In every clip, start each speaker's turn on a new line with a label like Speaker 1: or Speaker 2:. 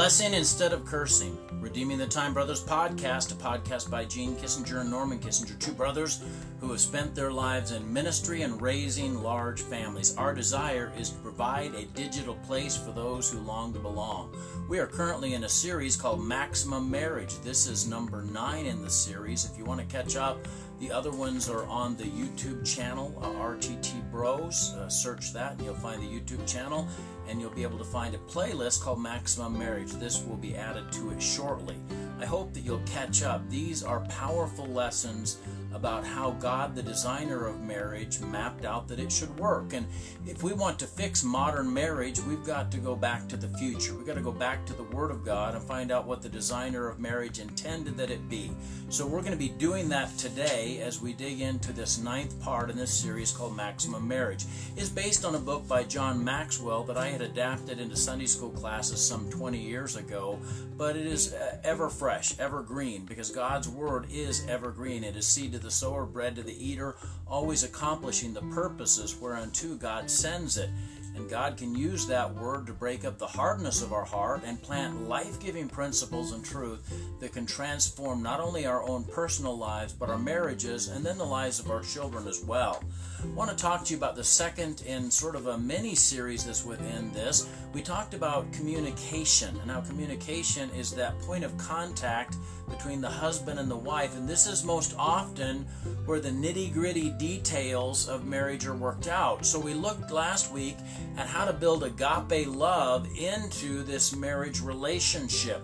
Speaker 1: Blessing instead of cursing. Redeeming the Time Brothers podcast, a podcast by Gene Kissinger and Norman Kissinger, two brothers who have spent their lives in ministry and raising large families. Our desire is to provide a digital place for those who long to belong. We are currently in a series called Maximum Marriage. This is number nine in the series. If you want to catch up, the other ones are on the YouTube channel, RTT Bros. Uh, search that and you'll find the YouTube channel and you'll be able to find a playlist called Maximum Marriage. This will be added to it shortly. I hope that you'll catch up. These are powerful lessons about how God, the designer of marriage, mapped out that it should work. And if we want to fix modern marriage, we've got to go back to the future. We've got to go back to the Word of God and find out what the designer of marriage intended that it be. So we're going to be doing that today as we dig into this ninth part in this series called Maximum Marriage. It's based on a book by John Maxwell that I had adapted into Sunday school classes some 20 years ago, but it is uh, ever fresh, evergreen, because God's Word is evergreen. It is seed to the sower, bread to the eater, always accomplishing the purposes whereunto God sends it. And God can use that word to break up the hardness of our heart and plant life giving principles and truth that can transform not only our own personal lives, but our marriages and then the lives of our children as well. I want to talk to you about the second in sort of a mini series that's within this. We talked about communication and how communication is that point of contact between the husband and the wife, and this is most often where the nitty gritty details of marriage are worked out. So, we looked last week at how to build agape love into this marriage relationship,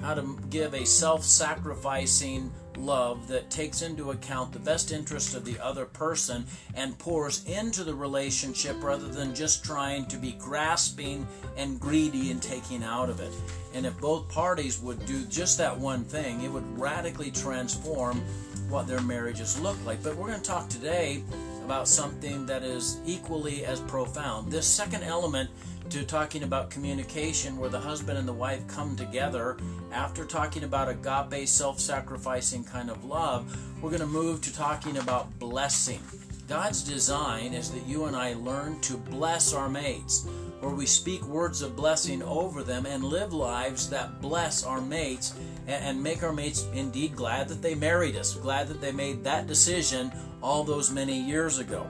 Speaker 1: how to give a self sacrificing love that takes into account the best interest of the other person and pours into the relationship rather than just trying to be grasping and greedy and taking out of it. And if both parties would do just that one thing, it would radically transform what their marriages look like. But we're going to talk today about something that is equally as profound. This second element to talking about communication where the husband and the wife come together after talking about agape self sacrificing kind of love we're going to move to talking about blessing god's design is that you and i learn to bless our mates where we speak words of blessing over them and live lives that bless our mates and make our mates indeed glad that they married us glad that they made that decision all those many years ago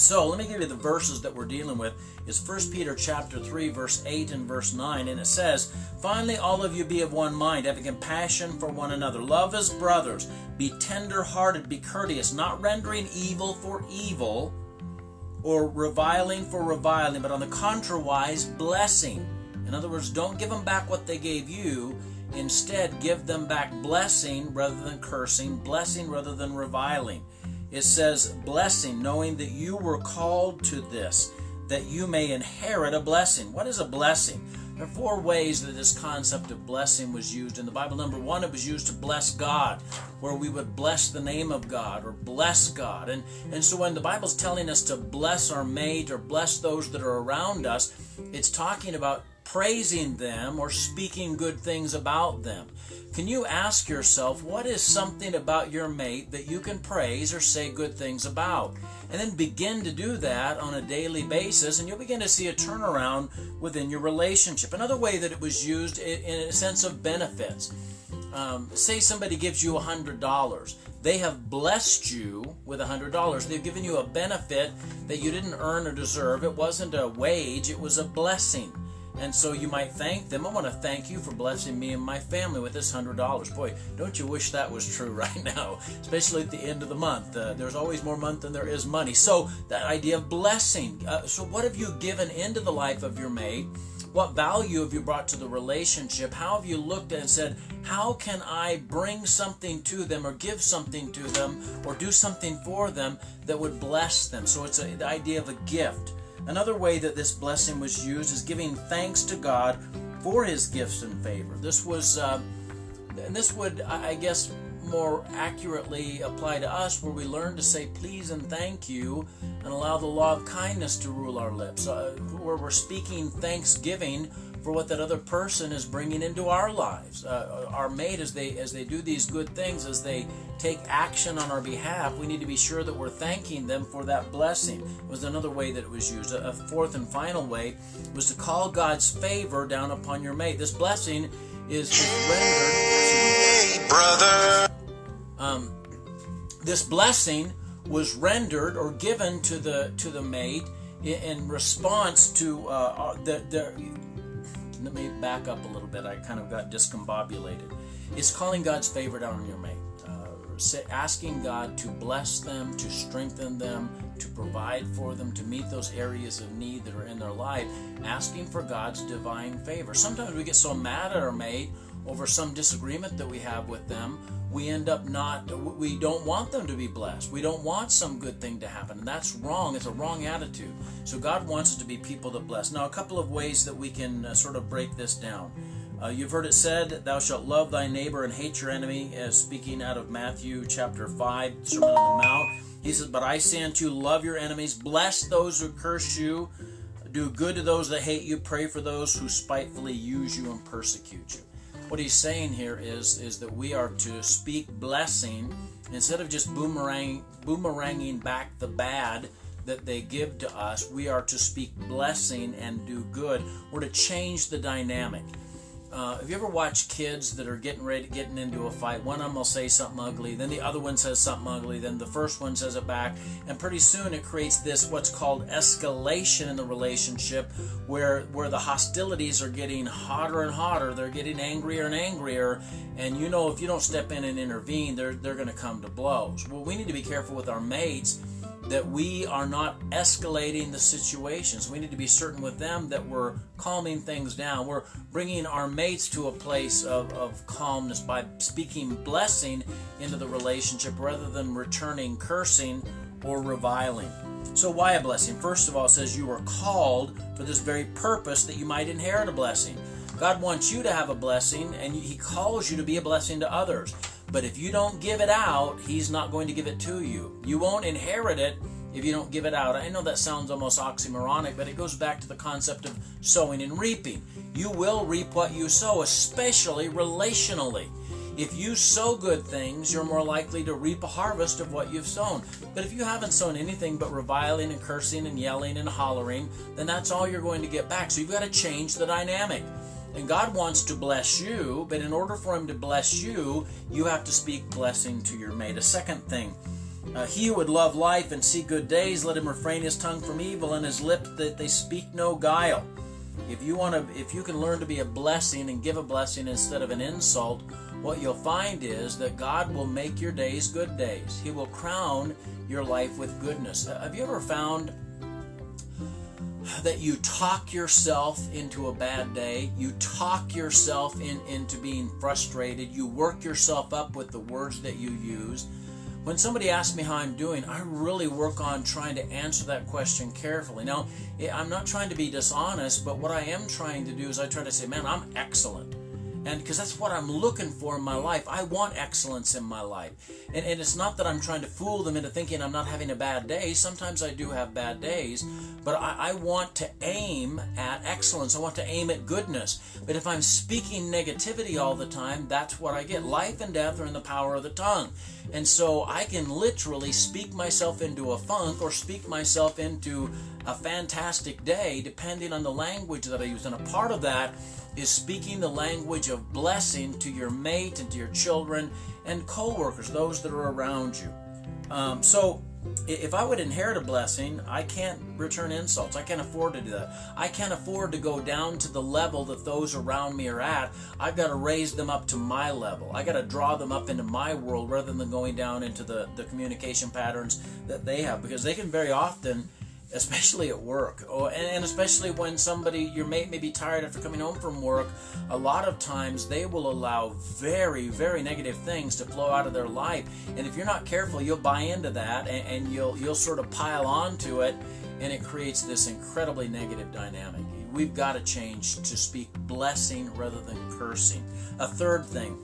Speaker 1: so let me give you the verses that we're dealing with. Is 1 Peter chapter 3, verse 8 and verse 9, and it says, Finally, all of you be of one mind, having compassion for one another. Love as brothers. Be tender hearted, be courteous, not rendering evil for evil, or reviling for reviling, but on the contrariwise, blessing. In other words, don't give them back what they gave you. Instead, give them back blessing rather than cursing, blessing rather than reviling. It says, blessing, knowing that you were called to this, that you may inherit a blessing. What is a blessing? There are four ways that this concept of blessing was used in the Bible. Number one, it was used to bless God, where we would bless the name of God or bless God. And, and so when the Bible's telling us to bless our mate or bless those that are around us, it's talking about praising them or speaking good things about them. Can you ask yourself, what is something about your mate that you can praise or say good things about? And then begin to do that on a daily basis, and you'll begin to see a turnaround within your relationship. Another way that it was used in a sense of benefits. Um, say somebody gives you a $100. They have blessed you with a $100. They've given you a benefit that you didn't earn or deserve. It wasn't a wage, it was a blessing. And so you might thank them. I want to thank you for blessing me and my family with this hundred dollars. Boy, don't you wish that was true right now, especially at the end of the month. Uh, there's always more month than there is money. So that idea of blessing. Uh, so what have you given into the life of your mate? What value have you brought to the relationship? How have you looked and said, how can I bring something to them or give something to them or do something for them that would bless them? So it's a, the idea of a gift. Another way that this blessing was used is giving thanks to God for his gifts and favor. This was, uh, and this would, I guess, more accurately apply to us where we learn to say please and thank you and allow the law of kindness to rule our lips, uh, where we're speaking thanksgiving for what that other person is bringing into our lives. Uh, our mate, as they as they do these good things, as they take action on our behalf, we need to be sure that we're thanking them for that blessing. Was another way that it was used. A, fourth and final way was to call God's favor down upon your mate. This blessing is, is rendered. brother. Um, this blessing was rendered or given to the to the mate in, response to uh, uh, the, the let me back up a little bit. I kind of got discombobulated. It's calling God's favor down on your mate, uh, asking God to bless them, to strengthen them, to provide for them, to meet those areas of need that are in their life, asking for God's divine favor. Sometimes we get so mad at our mate over some disagreement that we have with them we end up not we don't want them to be blessed. We don't want some good thing to happen. And that's wrong. It's a wrong attitude. So god wants us to be people that bless. Now a couple of ways that we can uh, sort of break this down. Uh, you've heard it said thou shalt love thy neighbor and hate your enemy as speaking out of matthew chapter 5 sermon on the mount. He says but i say unto you love your enemies bless those who curse you do good to those that hate you pray for those who spitefully use you and persecute you what he's saying here is is that we are to speak blessing instead of just boomerang boomeranging back the bad that they give to us. We are to speak blessing and do good. We're to change the dynamic uh, have you ever watched kids that are getting ready, getting into a fight? One of them will say something ugly, then the other one says something ugly, then the first one says it back, and pretty soon it creates this what's called escalation in the relationship, where where the hostilities are getting hotter and hotter. They're getting angrier and angrier, and you know if you don't step in and intervene, they're they're going to come to blows. Well, we need to be careful with our mates that we are not escalating the situations. We need to be certain with them that we're calming things down. We're bringing our mates to a place of, of calmness by speaking blessing into the relationship rather than returning cursing or reviling. So, why a blessing? First of all, it says you were called for this very purpose that you might inherit a blessing. God wants you to have a blessing, and He calls you to be a blessing to others. But if you don't give it out, He's not going to give it to you. You won't inherit it if you don't give it out. I know that sounds almost oxymoronic, but it goes back to the concept of sowing and reaping. You will reap what you sow, especially relationally. If you sow good things, you're more likely to reap a harvest of what you've sown. But if you haven't sown anything but reviling and cursing and yelling and hollering, then that's all you're going to get back. So you've got to change the dynamic. And God wants to bless you, but in order for Him to bless you, you have to speak blessing to your mate. A second thing, uh, he who would love life and see good days, let him refrain his tongue from evil and his lips that they speak no guile. If you want to, if you can learn to be a blessing and give a blessing instead of an insult, what you'll find is that God will make your days good days. He will crown your life with goodness. Uh, have you ever found that you talk yourself into a bad day, you talk yourself in, into being frustrated, you work yourself up with the words that you use. When somebody asks me how I'm doing, I really work on trying to answer that question carefully. Now, eh, I'm not trying to be dishonest, but what I am trying to do is I try to say, man, I'm excellent and because that's what I'm looking for in my life. I want excellence in my life. And, and it's not that I'm trying to fool them into thinking I'm not having a bad day. Sometimes I do have bad days, but I, I want to aim at excellence. I want to aim at goodness. But if I'm speaking negativity all the time, that's what I get. Life and death are in the power of the tongue. And so I can literally speak myself into a funk or speak myself into a fantastic day depending on the language that I use. And a part of that is speaking the language of blessing to your mate and to your children and co-workers, those that are around you. Um, so if I would inherit a blessing, I can't return insults. I can't afford to do that. I can't afford to go down to the level that those around me are at. I've got to raise them up to my level. I got to draw them up into my world rather than going down into the, the communication patterns that they have because they can very often especially at work. Oh, and especially when somebody your mate may be tired after coming home from work a lot of times they will allow very very negative things to flow out of their life. And if you're not careful you'll buy into that and, and you'll you'll sort of pile on to it and it creates this incredibly negative dynamic. We've got to change to speak blessing rather than cursing. A third thing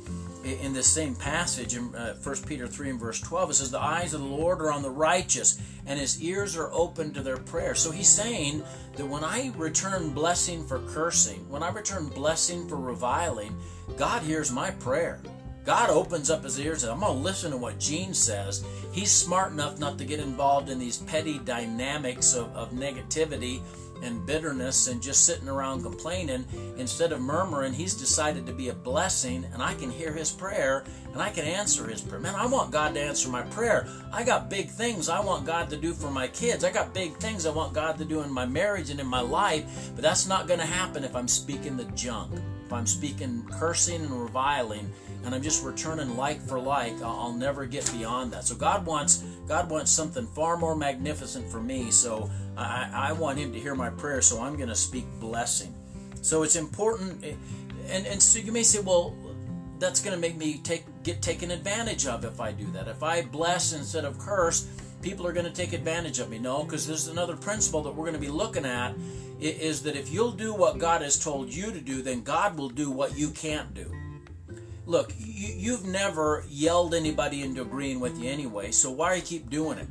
Speaker 1: in this same passage in uh, 1 Peter 3 and verse 12, it says, The eyes of the Lord are on the righteous, and his ears are open to their prayer. So he's saying that when I return blessing for cursing, when I return blessing for reviling, God hears my prayer. God opens up his ears and I'm going to listen to what Gene says. He's smart enough not to get involved in these petty dynamics of, of negativity and bitterness and just sitting around complaining instead of murmuring he's decided to be a blessing and i can hear his prayer and i can answer his prayer. Man i want god to answer my prayer. I got big things i want god to do for my kids. I got big things i want god to do in my marriage and in my life but that's not going to happen if i'm speaking the junk if i'm speaking cursing and reviling and I'm just returning like for like, I'll never get beyond that. So God wants God wants something far more magnificent for me. So I, I want Him to hear my prayer. So I'm going to speak blessing. So it's important, and and so you may say, well, that's going to make me take get taken advantage of if I do that. If I bless instead of curse, people are going to take advantage of me. No, because there's another principle that we're going to be looking at is that if you'll do what God has told you to do, then God will do what you can't do look, you, you've never yelled anybody into agreeing with you anyway, so why do you keep doing it?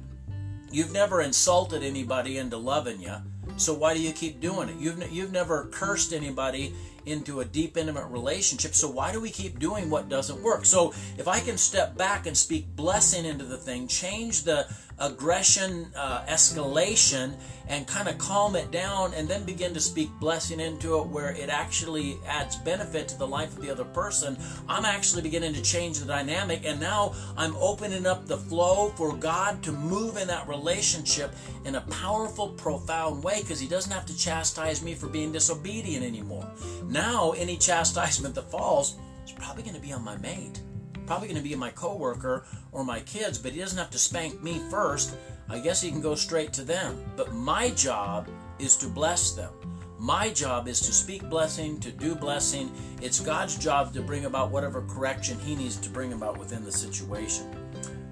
Speaker 1: You've never insulted anybody into loving you, so why do you keep doing it? You've, you've never cursed anybody into a deep, intimate relationship, so why do we keep doing what doesn't work? So if I can step back and speak blessing into the thing, change the aggression uh, escalation and kind of calm it down and then begin to speak blessing into it where it actually adds benefit to the life of the other person. I'm actually beginning to change the dynamic and now i'm opening up the flow for god to move in that relationship in a powerful profound way because he doesn't have to chastise me for being disobedient anymore. Now any chastisement that falls is probably going to be on my mate probably going to be my coworker or my kids, but he doesn't have to spank me first. I guess he can go straight to them. But my job is to bless them. My job is to speak blessing, to do blessing. It's God's job to bring about whatever correction He needs to bring about within the situation.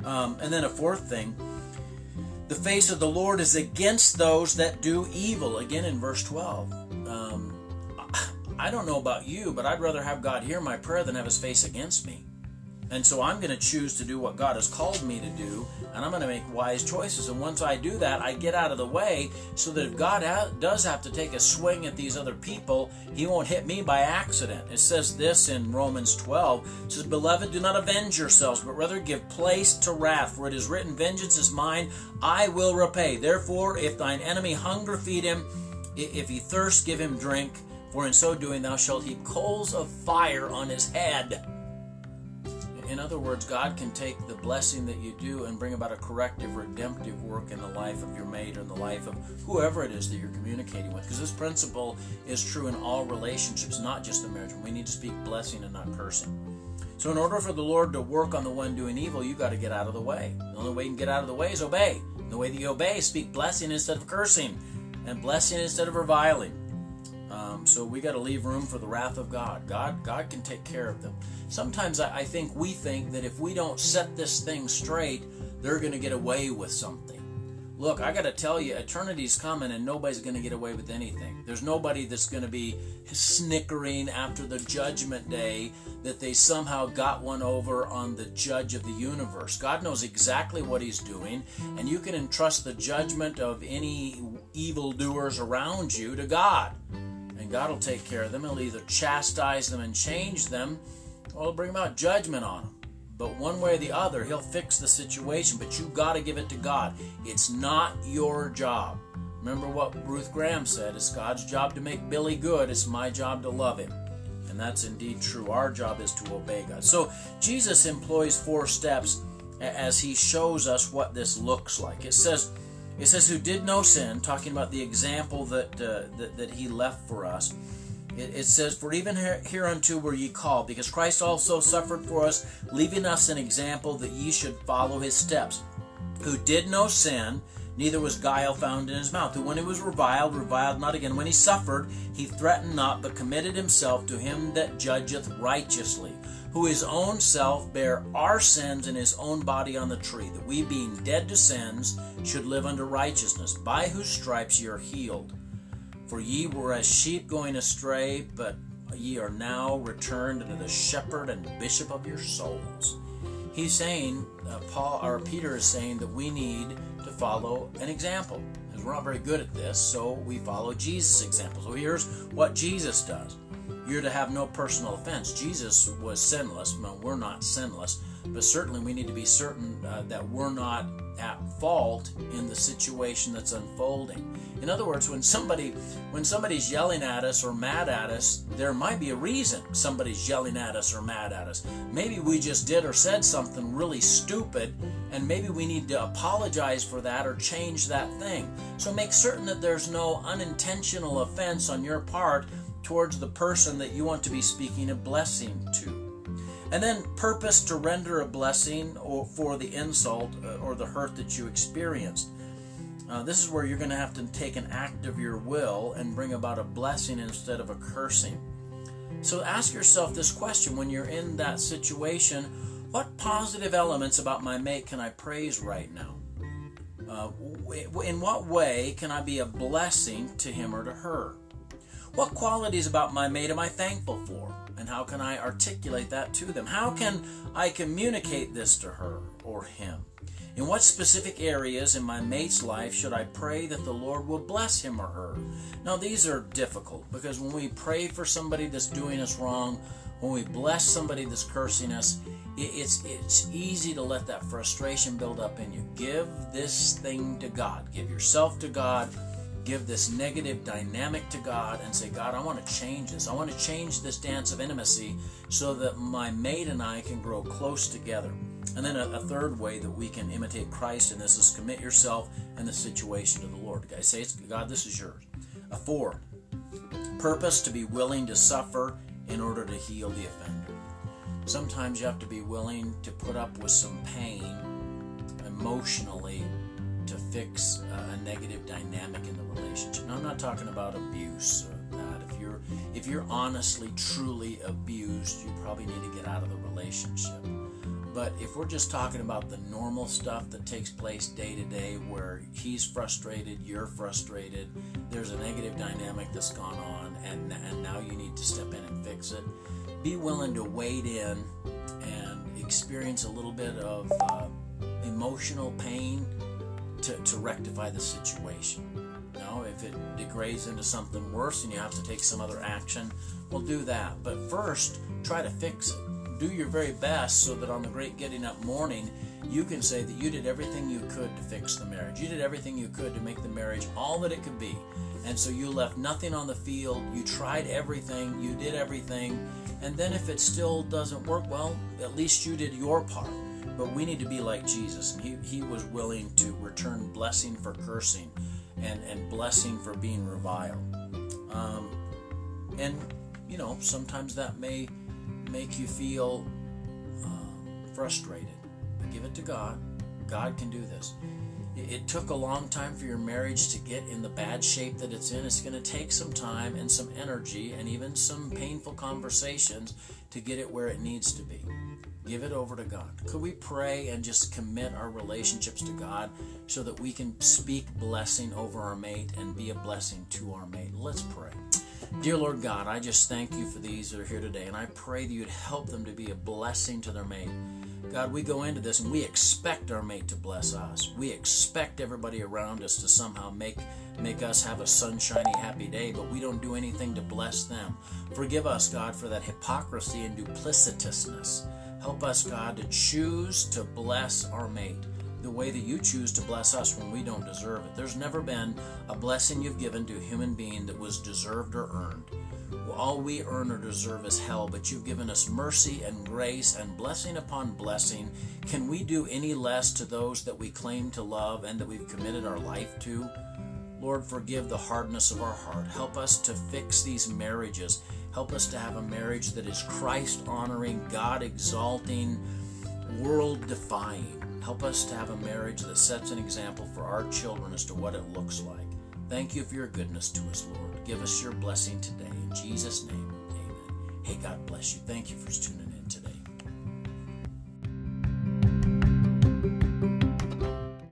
Speaker 1: Um, and then a fourth thing the face of the Lord is against those that do evil. Again in verse 12. Um, I don't know about you, but I'd rather have God hear my prayer than have His face against me. And so I'm going to choose to do what God has called me to do, and I'm going to make wise choices. And once I do that, I get out of the way so that if God ha- does have to take a swing at these other people, He won't hit me by accident. It says this in Romans 12. It says, Beloved, do not avenge yourselves, but rather give place to wrath. For it is written, Vengeance is mine, I will repay. Therefore, if thine enemy hunger, feed him. If he thirst, give him drink. For in so doing, thou shalt heap coals of fire on his head. In other words, God can take the blessing that you do and bring about a corrective, redemptive work in the life of your mate or in the life of whoever it is that you're communicating with. Because this principle is true in all relationships, not just the marriage. We need to speak blessing and not cursing. So, in order for the Lord to work on the one doing evil, you've got to get out of the way. The only way you can get out of the way is obey. And the way that you obey speak blessing instead of cursing, and blessing instead of reviling. Um, so we got to leave room for the wrath of God. God, God can take care of them. Sometimes I, I think we think that if we don't set this thing straight, they're going to get away with something. Look, I got to tell you, eternity's coming and nobody's going to get away with anything. There's nobody that's going to be snickering after the judgment day that they somehow got one over on the judge of the universe. God knows exactly what he's doing, and you can entrust the judgment of any evildoers around you to God God will take care of them. He'll either chastise them and change them, or he'll bring about judgment on them. But one way or the other, he'll fix the situation. But you got to give it to God. It's not your job. Remember what Ruth Graham said it's God's job to make Billy good, it's my job to love him. And that's indeed true. Our job is to obey God. So Jesus employs four steps as he shows us what this looks like. It says, it says, who did no sin, talking about the example that, uh, that, that, he left for us. It, it says, For even hereunto were ye called, because Christ also suffered for us, leaving us an example that ye should follow his steps. Who did no sin, neither was guile found in his mouth. Who when he was reviled, reviled not again. When he suffered, he threatened not, but committed himself to him that judgeth righteously who his own self bare our sins in his own body on the tree, that we, being dead to sins, should live unto righteousness, by whose stripes ye are healed. For ye were as sheep going astray, but ye are now returned unto the shepherd and bishop of your souls. He's saying, uh, Paul or Peter is saying that we need to follow an example. Because we're not very good at this, so we follow Jesus' example. So here's what Jesus does. You're to have no personal offense. Jesus was sinless. Well, we're not sinless, but certainly we need to be certain uh, that we're not at fault in the situation that's unfolding. In other words, when somebody when somebody's yelling at us or mad at us, there might be a reason somebody's yelling at us or mad at us. Maybe we just did or said something really stupid and maybe we need to apologize for that or change that thing. So make certain that there's no unintentional offense on your part towards the person that you want to be speaking a blessing to. And then purpose to render a blessing or for the insult uh, or the hurt that you experienced. Uh, this is where you're going to have to take an act of your will and bring about a blessing instead of a cursing. So ask yourself this question when you're in that situation what positive elements about my mate can I praise right now? Uh, in what way can I be a blessing to him or to her? What qualities about my mate am I thankful for? And how can I articulate that to them? How can I communicate this to her or him? In what specific areas in my mate's life should I pray that the Lord will bless him or her? Now, these are difficult because when we pray for somebody that's doing us wrong, when we bless somebody that's cursing us, it's it's easy to let that frustration build up in you. Give this thing to God. Give yourself to God give this negative dynamic to God and say, God, I want to change this. I want to change this dance of intimacy so that my mate and I can grow close together. And then a, a third way that we can imitate Christ in this is commit yourself and the situation to the Lord. Guys, say, God, this is yours. A four, purpose to be willing to suffer in order to heal the offender. Sometimes you have to be willing to put up with some pain emotionally fix a, negative dynamic in the relationship. Now, I'm not talking about abuse or. If you're if you're honestly, truly abused, you probably need to get out of the relationship. But if we're just talking about the normal stuff that takes place day to day, where he's frustrated, you're frustrated, there's a negative dynamic that's gone on, and, and now you need to step in and fix it, be willing to wade in and experience a little bit of uh, emotional pain to, to rectify the situation. Now, if it degrades into something worse and you have to take some other action, well, do that. But first, try to fix it. Do your very best so that on the great getting up morning, you can say that you did everything you could to fix the marriage. You did everything you could to make the marriage all that it could be. And so you left nothing on the field. You tried everything. You did everything. And then if it still doesn't work, well, at least you did your part. But we need to be like Jesus, he, he was willing to return blessing for cursing and, and blessing for being reviled. Um, and, you know, sometimes that may make you feel uh, frustrated. But give it to God. God can do this. It, it took a long time for your marriage to get in the bad shape that it's in. It's going to take some time and some energy and even some painful conversations to get it where it needs to be. Give it over to God. Could we pray and just commit our relationships to God so that we can speak blessing over our mate and be a blessing to our mate? Let's pray. Dear Lord God, I just thank you for these that are here today, and I pray that you'd help them to be a blessing to their mate. God, we go into this and we expect our mate to bless us. We expect everybody around us to somehow make make us have a sunshiny, happy day, but we don't do anything to bless them. Forgive us, God, for that hypocrisy and duplicitousness. Help us, God, to choose to bless our mate the way that you choose to bless us when we don't deserve it. There's never been a blessing you've given to a human being that was deserved or earned. All we earn or deserve is hell, but you've given us mercy and grace and blessing upon blessing. Can we do any less to those that we claim to love and that we've committed our life to? Lord, forgive the hardness of our heart. Help us to fix these marriages. Help us to have a marriage that is Christ honoring, God exalting, world defying. Help us to have a marriage that sets an example for our children as to what it looks like. Thank you for your goodness to us, Lord. Give us your blessing today. In Jesus' name, amen. Hey, God bless you. Thank you for tuning in.